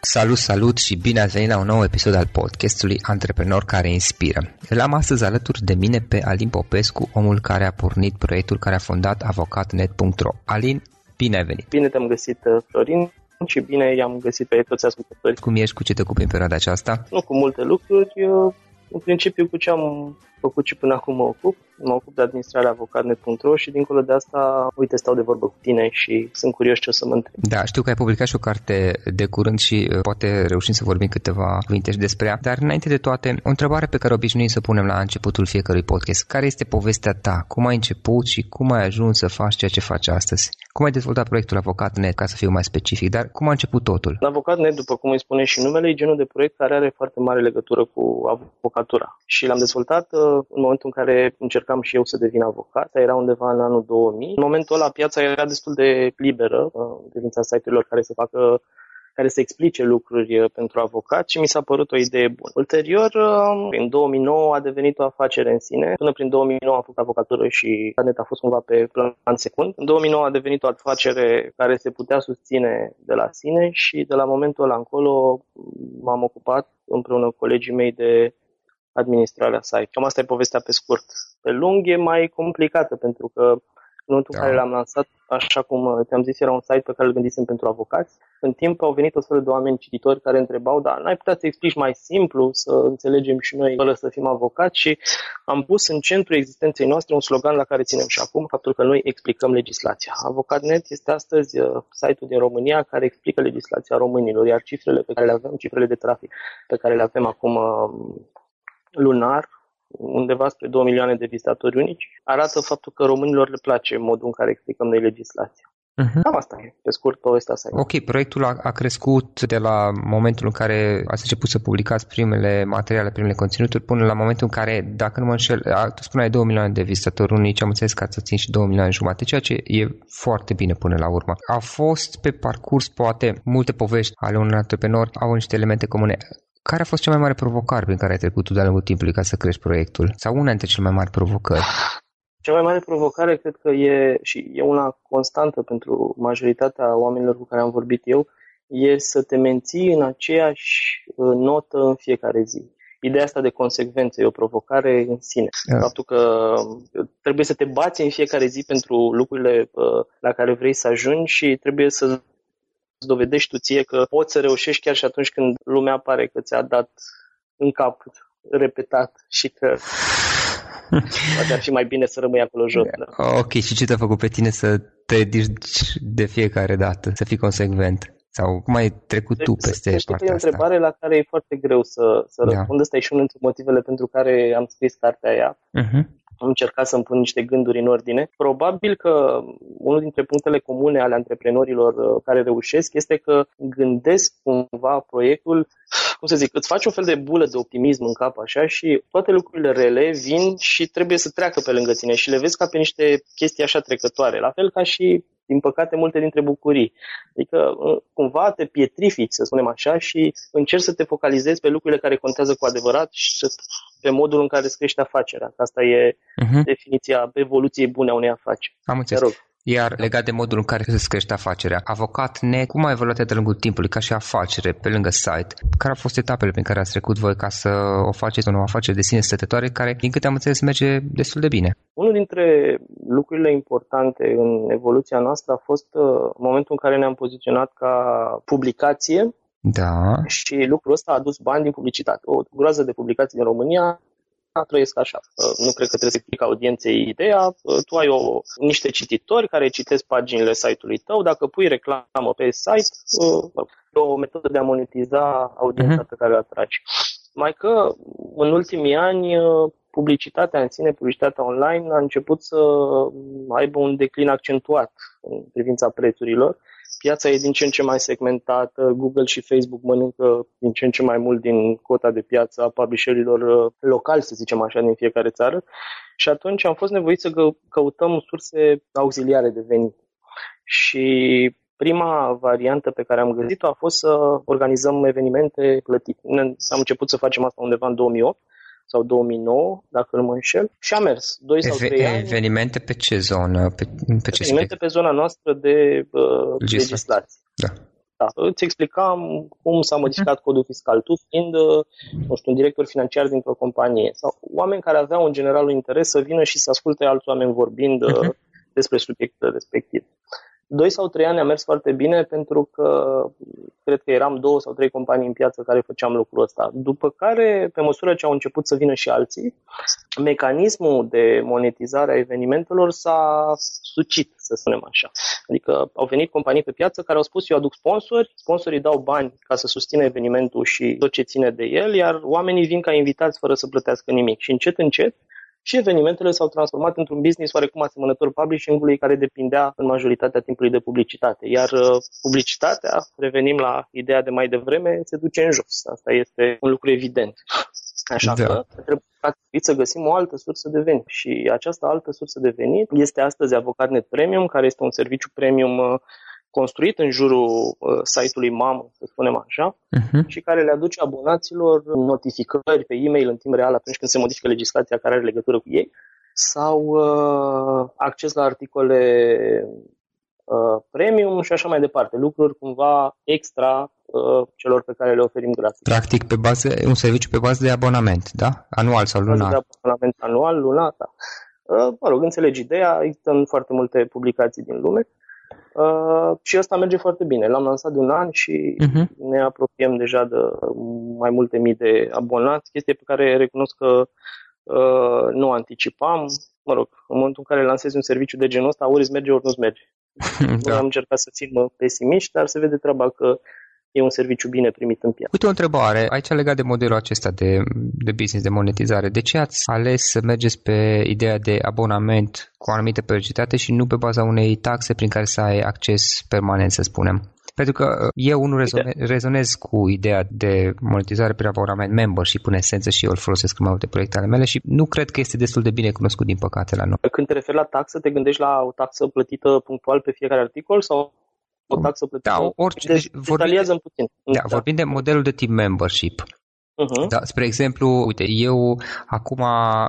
Salut, salut și bine ați venit la un nou episod al podcastului Antreprenor care inspiră. Îl am astăzi alături de mine pe Alin Popescu, omul care a pornit proiectul care a fondat avocatnet.ro. Alin, bine ai venit! Bine te-am găsit, uh, Florin, și bine i-am găsit pe toți ascultătorii. Cum ești, cu ce te ocupi în perioada aceasta? Nu cu multe lucruri, în principiu cu ce am făcut și până acum mă ocup. Mă ocup de administrarea avocatnet.ro și dincolo de asta, uite, stau de vorbă cu tine și sunt curios ce o să mă întreb. Da, știu că ai publicat și o carte de curând și uh, poate reușim să vorbim câteva cuvinte și despre ea. Dar înainte de toate, o întrebare pe care obișnuim să punem la începutul fiecărui podcast. Care este povestea ta? Cum ai început și cum ai ajuns să faci ceea ce faci astăzi? Cum ai dezvoltat proiectul Avocatnet, ca să fiu mai specific, dar cum a început totul? Avocatnet, după cum îi spune și numele, e genul de proiect care are foarte mare legătură cu avocatura. Și l-am dezvoltat uh, în momentul în care încercam și eu să devin avocat, era undeva în anul 2000. În momentul ăla piața era destul de liberă în uh, privința site-urilor care să facă care să explice lucruri uh, pentru avocat și mi s-a părut o idee bună. Ulterior, în 2009 a devenit o afacere în sine. Până prin 2009 am făcut avocatură și net a fost cumva pe plan secund. În 2009 a devenit o afacere care se putea susține de la sine și de la momentul ăla încolo m-am ocupat împreună cu colegii mei de administrarea site. Cam asta e povestea pe scurt. Pe lung e mai complicată pentru că în momentul da. în care l-am lansat, așa cum uh, te-am zis, era un site pe care îl gândisem pentru avocați. În timp au venit o serie de oameni cititori care întrebau, dar n-ai putea să explici mai simplu, să înțelegem și noi, fără să fim avocați și am pus în centru existenței noastre un slogan la care ținem și acum, faptul că noi explicăm legislația. Avocat.net este astăzi uh, site-ul din România care explică legislația românilor, iar cifrele pe care le avem, cifrele de trafic pe care le avem acum uh, lunar, undeva spre 2 milioane de vizitatori unici, arată faptul că românilor le place modul în care explicăm noi legislația. Uh-huh. Cam asta e, pe scurt, povestea asta. Ok, proiectul a, a crescut de la momentul în care ați început să publicați primele materiale, primele conținuturi, până la momentul în care, dacă nu mă înșel, a, tu spuneai 2 milioane de vizitatori unici, am înțeles că ați țin și 2 milioane jumate, ceea ce e foarte bine până la urmă. Au fost pe parcurs, poate, multe povești ale unor antreprenori, au niște elemente comune. Care a fost cea mai mare provocare prin care ai trecut tu de-a lungul timpului ca să crești proiectul? Sau una dintre cele mai mari provocări? Cea mai mare provocare cred că e, și e una constantă pentru majoritatea oamenilor cu care am vorbit eu, e să te menții în aceeași uh, notă în fiecare zi. Ideea asta de consecvență e o provocare în sine. Yeah. Faptul că uh, trebuie să te bați în fiecare zi pentru lucrurile uh, la care vrei să ajungi și trebuie să îți dovedești tu ție că poți să reușești chiar și atunci când lumea pare că ți-a dat în cap repetat și că poate ar fi mai bine să rămâi acolo jos. Da. Ok, și ce te-a făcut pe tine să te ridici de fiecare dată, să fii consecvent? Sau cum ai trecut deci, tu peste deci, partea asta? E o întrebare la care e foarte greu să, să da. răspund. Asta e și unul dintre motivele pentru care am scris cartea aia. Uh-huh am încercat să-mi pun niște gânduri în ordine. Probabil că unul dintre punctele comune ale antreprenorilor uh, care reușesc este că gândesc cumva proiectul, cum să zic, îți faci un fel de bulă de optimism în cap așa și toate lucrurile rele vin și trebuie să treacă pe lângă tine și le vezi ca pe niște chestii așa trecătoare. La fel ca și din păcate, multe dintre bucurii. Adică, uh, cumva te pietrifici, să spunem așa, și încerci să te focalizezi pe lucrurile care contează cu adevărat și pe modul în care îți crește afacerea. Asta e uh-huh. definiția evoluției bune a unei afaceri. Am înțeles. Iar legat de modul în care se crește afacerea, avocat ne, cum a evoluat de lungul timpului ca și afacere pe lângă site? Care au fost etapele prin care ați trecut voi ca să o faceți o nouă afacere de sine stătătoare care, din câte am înțeles, merge destul de bine? Unul dintre lucrurile importante în evoluția noastră a fost uh, momentul în care ne-am poziționat ca publicație da. Și lucrul ăsta a adus bani din publicitate. O groază de publicații din România trăiesc așa. Uh, nu cred că trebuie să explic audienței ideea. Uh, tu ai o, niște cititori care citesc paginile site-ului tău. Dacă pui reclamă pe site, uh, e o metodă de a monetiza audiența uh-huh. pe care o atragi. Mai că în ultimii ani publicitatea în sine, publicitatea online, a început să aibă un declin accentuat în privința prețurilor piața e din ce în ce mai segmentată, Google și Facebook mănâncă din ce în ce mai mult din cota de piață a publisherilor uh, locali, să zicem așa, din fiecare țară. Și atunci am fost nevoiți să căutăm surse auxiliare de venit. Și prima variantă pe care am găsit-o a fost să organizăm evenimente plătite. Am început să facem asta undeva în 2008 sau 2009, dacă nu mă înșel, și a mers. 2 sau 3 ani. Evenimente pe ce zonă? Pe, pe ce evenimente pe zona noastră de uh, legislație. Da. Da, îți explicam cum s-a modificat codul fiscal, tu fiind, uh, nu știu, un director financiar dintr-o companie sau oameni care aveau în general un interes să vină și să asculte alți oameni vorbind uh, despre subiectul respectiv. Doi sau trei ani a mers foarte bine pentru că cred că eram două sau trei companii în piață care făceam lucrul ăsta. După care, pe măsură ce au început să vină și alții, mecanismul de monetizare a evenimentelor s-a sucit, să spunem așa. Adică au venit companii pe piață care au spus eu aduc sponsori, sponsorii dau bani ca să susțină evenimentul și tot ce ține de el, iar oamenii vin ca invitați fără să plătească nimic. Și încet, încet, și evenimentele s-au transformat într-un business oarecum asemănător publishing-ului care depindea în majoritatea timpului de publicitate. Iar uh, publicitatea, revenim la ideea de mai devreme, se duce în jos. Asta este un lucru evident. Așa da. că trebuie să găsim o altă sursă de venit. Și această altă sursă de venit este astăzi Avocatnet Premium, care este un serviciu premium uh, construit în jurul uh, site-ului mamă, să spunem așa, uh-huh. și care le aduce abonaților notificări pe e-mail în timp real atunci când se modifică legislația care are legătură cu ei sau uh, acces la articole uh, premium și așa mai departe. Lucruri cumva extra uh, celor pe care le oferim gratis. Practic, pe bază, un serviciu pe bază de abonament, da? Anual sau lunar? De abonament anual, lunar, da. Uh, mă rog, înțelegi ideea, există în foarte multe publicații din lume. Uh, și asta merge foarte bine. L-am lansat de un an și uh-huh. ne apropiem deja de mai multe mii de abonați, chestie pe care recunosc că uh, nu anticipam. Mă rog, în momentul în care lansezi un serviciu de genul ăsta, ori îți merge, ori nu-ți merge. da. Am încercat să fim pesimiști, dar se vede treaba că e un serviciu bine primit în piață. Uite o întrebare, aici legat de modelul acesta de, de business, de monetizare. De ce ați ales să mergeți pe ideea de abonament cu o anumită periodicitate și nu pe baza unei taxe prin care să ai acces permanent, să spunem? Pentru că uh, eu unul rezone, rezonez cu ideea de monetizare prin abonament membership în esență și eu îl folosesc în mai multe proiecte ale mele și nu cred că este destul de bine cunoscut din păcate la noi. Când te referi la taxă, te gândești la o taxă plătită punctual pe fiecare articol sau o taxă plătită? Da, orice. Deci, vorbim, puțin. Da, da, vorbim de modelul de tip membership. Uh-huh. Da, spre exemplu, uite, eu acum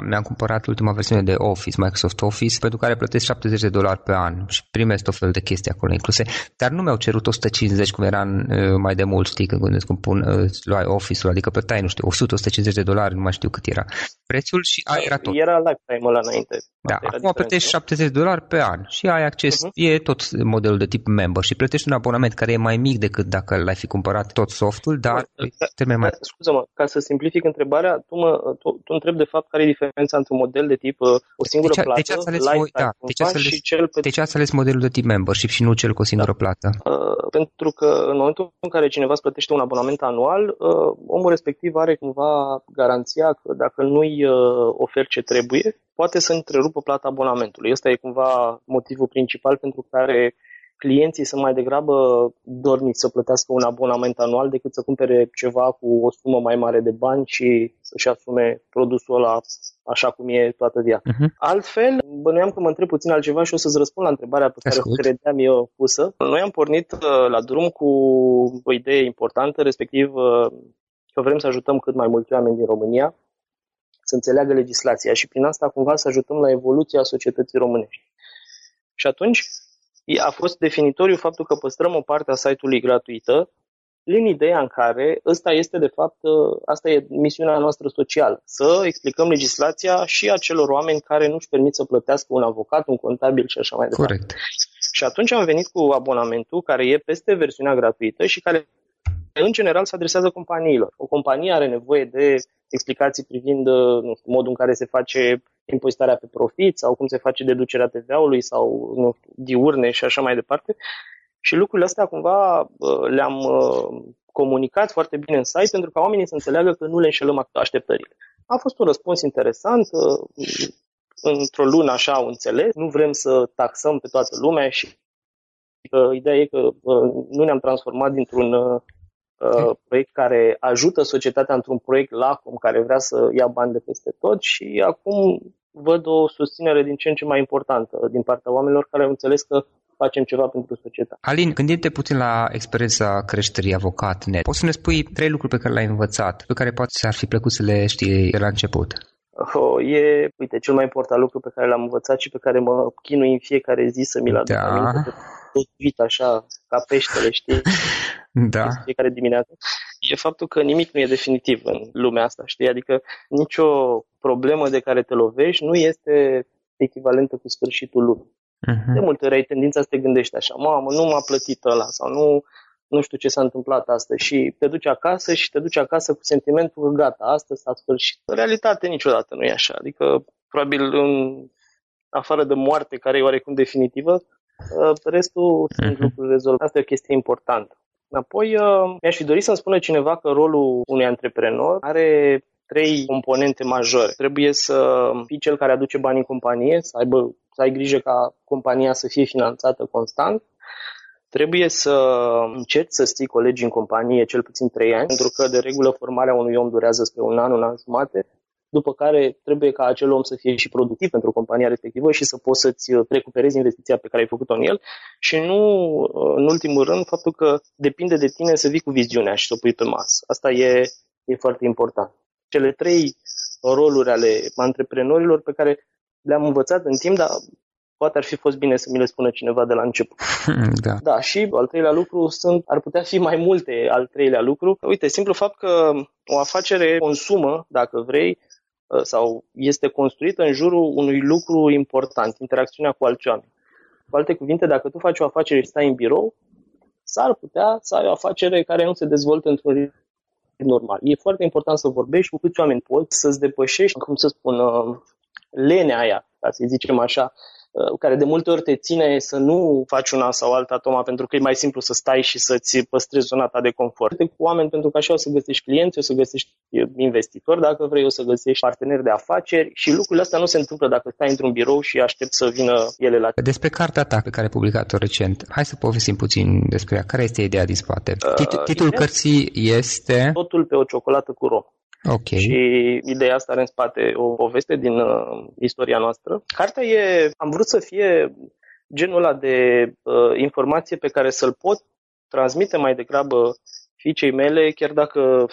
mi-am cumpărat ultima versiune de Office, Microsoft Office, pentru care plătesc 70 de dolari pe an și primesc tot felul de chestii acolo incluse, dar nu mi-au cerut 150 cum era în, uh, mai de mult, știi, când gândesc cum pun, uh, luai Office-ul, adică plătai, nu știu, 100-150 de dolari, nu mai știu cât era prețul și aia era tot. Era lifetime ăla înainte. Da, acum plătești 70 de dolari pe an și ai acces, uh-huh. e tot modelul de tip member și plătești un abonament care e mai mic decât dacă l-ai fi cumpărat tot softul, dar da, termen mai... Scuză-mă, ca să simplific întrebarea, tu, mă, tu, tu întrebi de fapt care e diferența între un model de tip uh, o singură de ce, plată, de ce ați ales, da, de ce ați ales, și cel pe... de ce ați ales modelul de tip membership și nu cel cu o singură da. plată? Uh, pentru că în momentul în care cineva îți plătește un abonament anual, uh, omul respectiv are cumva garanția că dacă nu-i uh, oferi ce trebuie, poate să întrerupă plata abonamentului. Ăsta e cumva motivul principal pentru care clienții sunt mai degrabă dorniți să plătească un abonament anual decât să cumpere ceva cu o sumă mai mare de bani și să-și asume produsul ăla așa cum e toată viața. Uh-huh. Altfel, bănuiam că mă întreb puțin altceva și o să-ți răspund la întrebarea pe care Ascult. o credeam eu pusă. Noi am pornit uh, la drum cu o idee importantă, respectiv uh, că vrem să ajutăm cât mai mulți oameni din România să înțeleagă legislația și prin asta cumva să ajutăm la evoluția societății românești. Și atunci a fost definitoriu faptul că păstrăm o parte a site-ului gratuită, în ideea în care ăsta este de fapt, asta e misiunea noastră socială, să explicăm legislația și acelor oameni care nu-și permit să plătească un avocat, un contabil și așa mai departe. Corect. Și atunci am venit cu abonamentul care e peste versiunea gratuită și care în general se adresează companiilor. O companie are nevoie de explicații privind nu știu, modul în care se face impozitarea pe profit sau cum se face deducerea TVA-ului sau nu știu, diurne și așa mai departe. Și lucrurile astea cumva le-am comunicat foarte bine în site pentru ca oamenii să înțeleagă că nu le înșelăm așteptările. A fost un răspuns interesant, într-o lună așa au înțeles, nu vrem să taxăm pe toată lumea și ideea e că nu ne-am transformat dintr-un Uh, proiect care ajută societatea într-un proiect lacom care vrea să ia bani de peste tot și acum văd o susținere din ce în ce mai importantă din partea oamenilor care au înțeles că facem ceva pentru societate. Alin, gândind-te puțin la experiența creșterii avocat net, poți să ne spui trei lucruri pe care le-ai învățat, pe care poate ar fi plăcut să le știi la început? Oh, e, uite, cel mai important lucru pe care l-am învățat și pe care mă chinui în fiecare zi să mi-l aduc da. aminte, tot așa, ca peștele, știi? da. fiecare dimineață, e faptul că nimic nu e definitiv în lumea asta, știi? Adică nicio problemă de care te lovești nu este echivalentă cu sfârșitul lumii. Uh-huh. De multe ori ai tendința să te gândești așa, mamă, nu m-a plătit ăla sau nu, nu știu ce s-a întâmplat astăzi și te duci acasă și te duci acasă cu sentimentul că gata, astăzi s-a sfârșit. În realitate niciodată nu e așa, adică probabil în afară de moarte care e oarecum definitivă, ă, restul uh-huh. sunt lucruri rezolvate. Asta e o chestie importantă. Apoi, uh, mi-aș fi dorit să-mi spună cineva că rolul unui antreprenor are trei componente majore. Trebuie să fii cel care aduce bani în companie, să, aibă, să ai grijă ca compania să fie finanțată constant, trebuie să încerci să stii colegi în companie cel puțin 3 ani, pentru că de regulă formarea unui om durează spre un an, un an jumate după care trebuie ca acel om să fie și productiv pentru compania respectivă și să poți să-ți uh, recuperezi investiția pe care ai făcut-o în el și nu, uh, în ultimul rând, faptul că depinde de tine să vii cu viziunea și să o pui pe masă. Asta e, e foarte important. Cele trei roluri ale antreprenorilor pe care le-am învățat în timp, dar poate ar fi fost bine să mi le spună cineva de la început. Da. Da, și al treilea lucru sunt, ar putea fi mai multe al treilea lucru. Uite, simplu fapt că o afacere consumă, dacă vrei, ă, sau este construită în jurul unui lucru important, interacțiunea cu alți oameni. Cu alte cuvinte, dacă tu faci o afacere și stai în birou, s-ar putea să ai o afacere care nu se dezvoltă într-un ritm normal. E foarte important să vorbești cu câți oameni poți, să-ți depășești, cum să spun, ă, lenea aia, ca să zicem așa, Uh, care de multe ori te ține să nu faci una sau alta toma pentru că e mai simplu să stai și să-ți păstrezi zona ta de confort. Cu oameni pentru că așa o să găsești clienți, o să găsești investitori dacă vrei, o să găsești parteneri de afaceri și lucrurile astea nu se întâmplă dacă stai într-un birou și aștept să vină ele la Despre cartea ta pe care ai publicat-o recent, hai să povestim puțin despre ea. Care este ideea din spate? Uh, Titlul cărții este... Totul pe o ciocolată cu rom. Okay. Și ideea asta are în spate o poveste din uh, istoria noastră. Cartea e, am vrut să fie genul ăla de uh, informație pe care să-l pot transmite mai degrabă fiicei mele, chiar dacă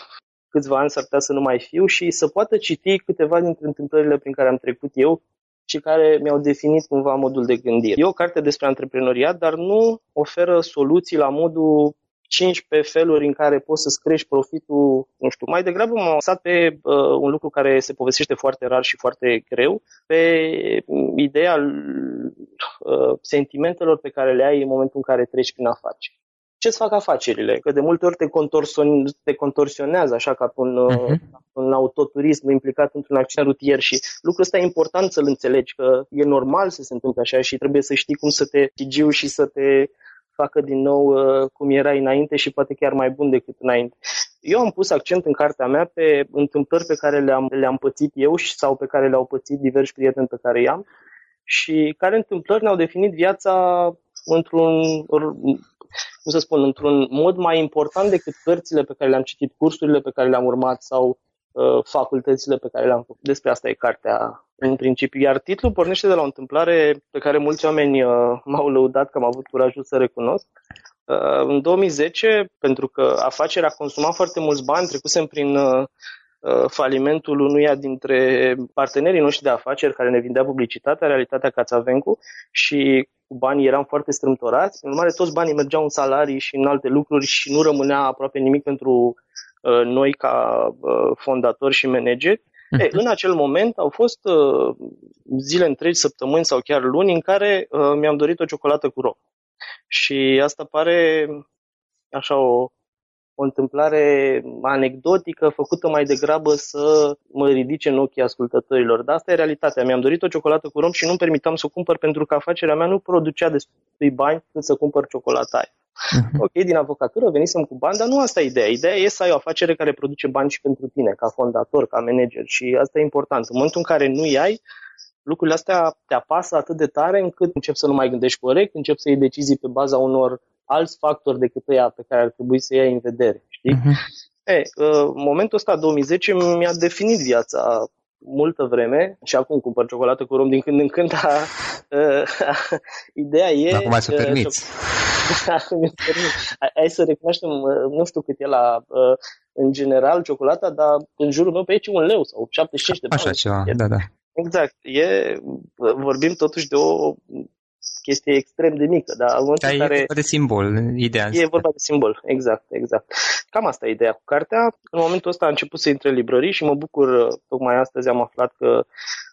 câțiva ani s-ar putea să nu mai fiu și să poată citi câteva dintre întâmplările prin care am trecut eu și care mi-au definit cumva modul de gândire. E o carte despre antreprenoriat, dar nu oferă soluții la modul 15 feluri în care poți să-ți crești profitul, nu știu, mai degrabă m-am lăsat pe uh, un lucru care se povestește foarte rar și foarte greu, pe ideea uh, sentimentelor pe care le ai în momentul în care treci prin afaceri. Ce-ți fac afacerile? Că de multe ori te, contorsion, te contorsionează așa ca un, uh-huh. un autoturism implicat într-un accident rutier și lucrul ăsta e important să-l înțelegi, că e normal să se întâmple așa și trebuie să știi cum să te chigiu și să te facă din nou uh, cum era înainte și poate chiar mai bun decât înainte. Eu am pus accent în cartea mea pe întâmplări pe care le-am, le-am pățit eu și sau pe care le-au pățit diversi prieteni pe care i-am și care întâmplări ne-au definit viața într-un, cum să spun, într-un mod mai important decât cărțile pe care le-am citit, cursurile pe care le-am urmat sau uh, facultățile pe care le-am făcut. Despre asta e cartea în principiu. Iar titlul pornește de la o întâmplare pe care mulți oameni uh, m-au lăudat că am avut curajul să recunosc. Uh, în 2010, pentru că afacerea consuma foarte mulți bani, trecusem prin uh, uh, falimentul unuia dintre partenerii noștri de afaceri care ne vindea publicitatea, realitatea Cațavencu, și cu banii eram foarte strâmtorați. În urmare, toți banii mergeau în salarii și în alte lucruri și nu rămânea aproape nimic pentru uh, noi ca uh, fondatori și manageri. E, mhm. în acel moment au fost uh, zile întregi, săptămâni sau chiar luni în care uh, mi-am dorit o ciocolată cu rom. Și asta pare așa o, o întâmplare anecdotică făcută mai degrabă să mă ridice în ochii ascultătorilor. Dar asta e realitatea. Mi-am dorit o ciocolată cu rom și nu permitam să o cumpăr pentru că afacerea mea nu producea destui bani cât să cumpăr ciocolata aia. Uh-huh. Ok, din avocatură venisem cu bani, dar nu asta e ideea. Ideea e să ai o afacere care produce bani și pentru tine, ca fondator, ca manager și asta e important. În momentul în care nu ai, lucrurile astea te apasă atât de tare încât începi să nu mai gândești corect, începi să iei decizii pe baza unor alți factori decât ăia pe care ar trebui să iei în vedere. Știi? Uh-huh. E, uh, momentul ăsta, 2010, mi-a definit viața multă vreme și acum cumpăr ciocolată cu rom din când în când. A, a, a, ideea e... Acum ai să permiți. Hai să recunoaștem, nu știu cât e la în general ciocolata, dar în jurul meu pe aici un leu sau 75 de bani. Așa ceva, da, da. Exact. E, vorbim totuși de o chestie extrem de mică. Dar în momentul care e vorba de simbol, ideea E vorba de simbol, exact, exact. Cam asta e ideea cu cartea. În momentul ăsta a început să intre în librării și mă bucur, tocmai astăzi am aflat că Uh,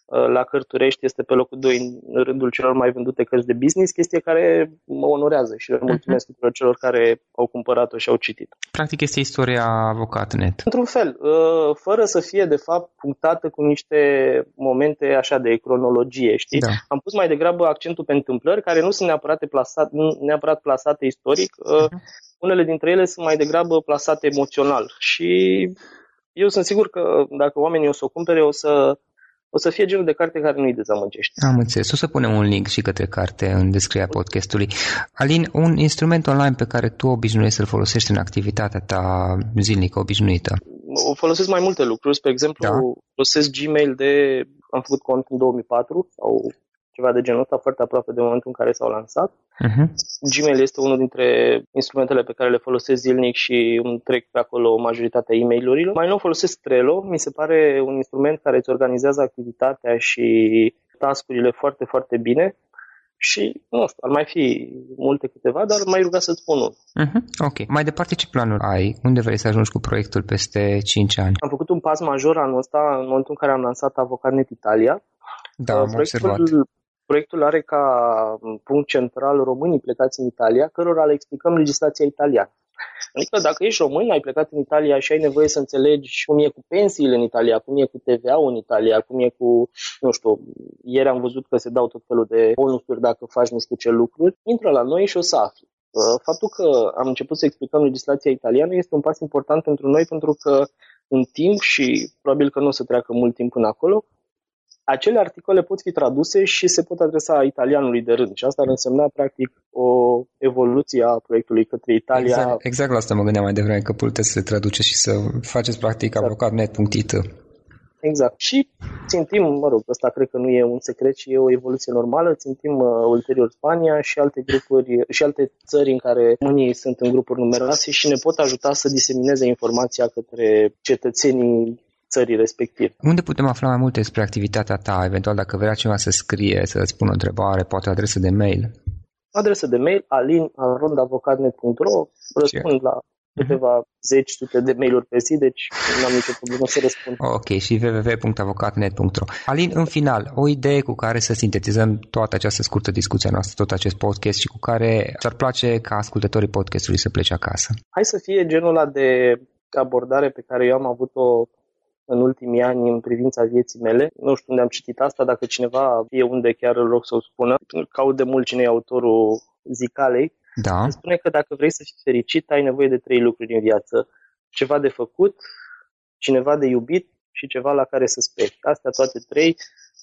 la Cărturești este pe locul 2 în rândul celor mai vândute cărți de business, chestie care mă onorează și le mhm. mulțumesc tuturor celor care au cumpărat-o și au citit. Practic este istoria avocat.net. Într-un fel, uh, fără să fie de fapt punctată cu niște momente așa de cronologie, știi? Da. Am pus mai degrabă accentul pe întâmplări care nu sunt neapărat plasate, neapărat plasate istoric, uh-huh. unele dintre ele sunt mai degrabă plasate emoțional și eu sunt sigur că dacă oamenii o să o cumpere, o să o să fie genul de carte care nu-i dezamăgește. Am înțeles. O să punem un link și către carte în descrierea podcastului. Alin, un instrument online pe care tu obișnuiești să-l folosești în activitatea ta zilnică obișnuită? O folosesc mai multe lucruri. Spre exemplu, da? folosesc Gmail de... Am făcut cont în 2004 sau ceva de genul ăsta, foarte aproape de momentul în care s-au lansat. Uh-huh. Gmail este unul dintre instrumentele pe care le folosesc zilnic și îmi trec pe acolo majoritatea e mail Mai nou folosesc Trello, mi se pare un instrument care îți organizează activitatea și tascurile foarte, foarte bine. și, nu știu, ar mai fi multe câteva, dar mai ruga să-ți spun unul. Uh-huh. Ok. Mai departe, ce planuri ai? Unde vrei să ajungi cu proiectul peste 5 ani? Am făcut un pas major anul ăsta, în momentul în care am lansat Avocatnet Italia. Da, am proiectul, observat. Proiectul are ca punct central românii plecați în Italia, cărora le explicăm legislația italiană. Adică dacă ești român, ai plecat în Italia și ai nevoie să înțelegi cum e cu pensiile în Italia, cum e cu TVA-ul în Italia, cum e cu, nu știu, ieri am văzut că se dau tot felul de bonusuri dacă faci nu știu ce lucruri, intră la noi și o să afli. Uh, faptul că am început să explicăm legislația italiană este un pas important pentru noi pentru că în timp și probabil că nu o să treacă mult timp până acolo, acele articole pot fi traduse și se pot adresa italianului de rând. Și asta ar însemna, practic, o evoluție a proiectului către Italia. Exact, exact la asta mă gândeam mai devreme, că puteți să le traduceți și să faceți, practic, exact. avocatnet.it. Exact. Și țintim, mă rog, ăsta cred că nu e un secret, ci e o evoluție normală, țintim uh, ulterior Spania și alte grupuri și alte țări în care unii sunt în grupuri numeroase și ne pot ajuta să disemineze informația către cetățenii țării respective. Unde putem afla mai multe despre activitatea ta? Eventual, dacă vrea cineva să scrie, să îți pună o întrebare, poate o adresă de mail? Adresă de mail alin.avocatnet.ro Răspund la câteva zeci, sute de mail-uri pe zi, deci nu am nicio problemă să răspund. Ok, și www.avocatnet.ro Alin, în final, o idee cu care să sintetizăm toată această scurtă discuție noastră, tot acest podcast și cu care ți-ar place ca ascultătorii podcastului să plece acasă? Hai să fie genul ăla de abordare pe care eu am avut-o în ultimii ani în privința vieții mele. Nu știu unde am citit asta, dacă cineva fie unde chiar îl rog să o spună. Caut de mult cine e autorul zicalei. Da. Spune că dacă vrei să fii fericit, ai nevoie de trei lucruri în viață. Ceva de făcut, cineva de iubit și ceva la care să speri. Astea toate trei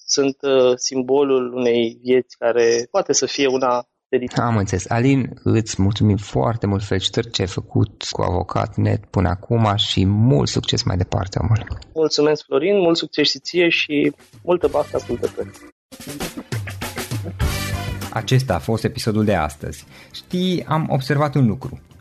sunt uh, simbolul unei vieți care poate să fie una fericit. Am înțeles. Alin, îți mulțumim foarte mult felicitări ce ai făcut cu avocat net până acum și mult succes mai departe, omul. Mulțumesc, Florin, mult succes și ție și multă baftă ascultători. Acesta a fost episodul de astăzi. Știi, am observat un lucru.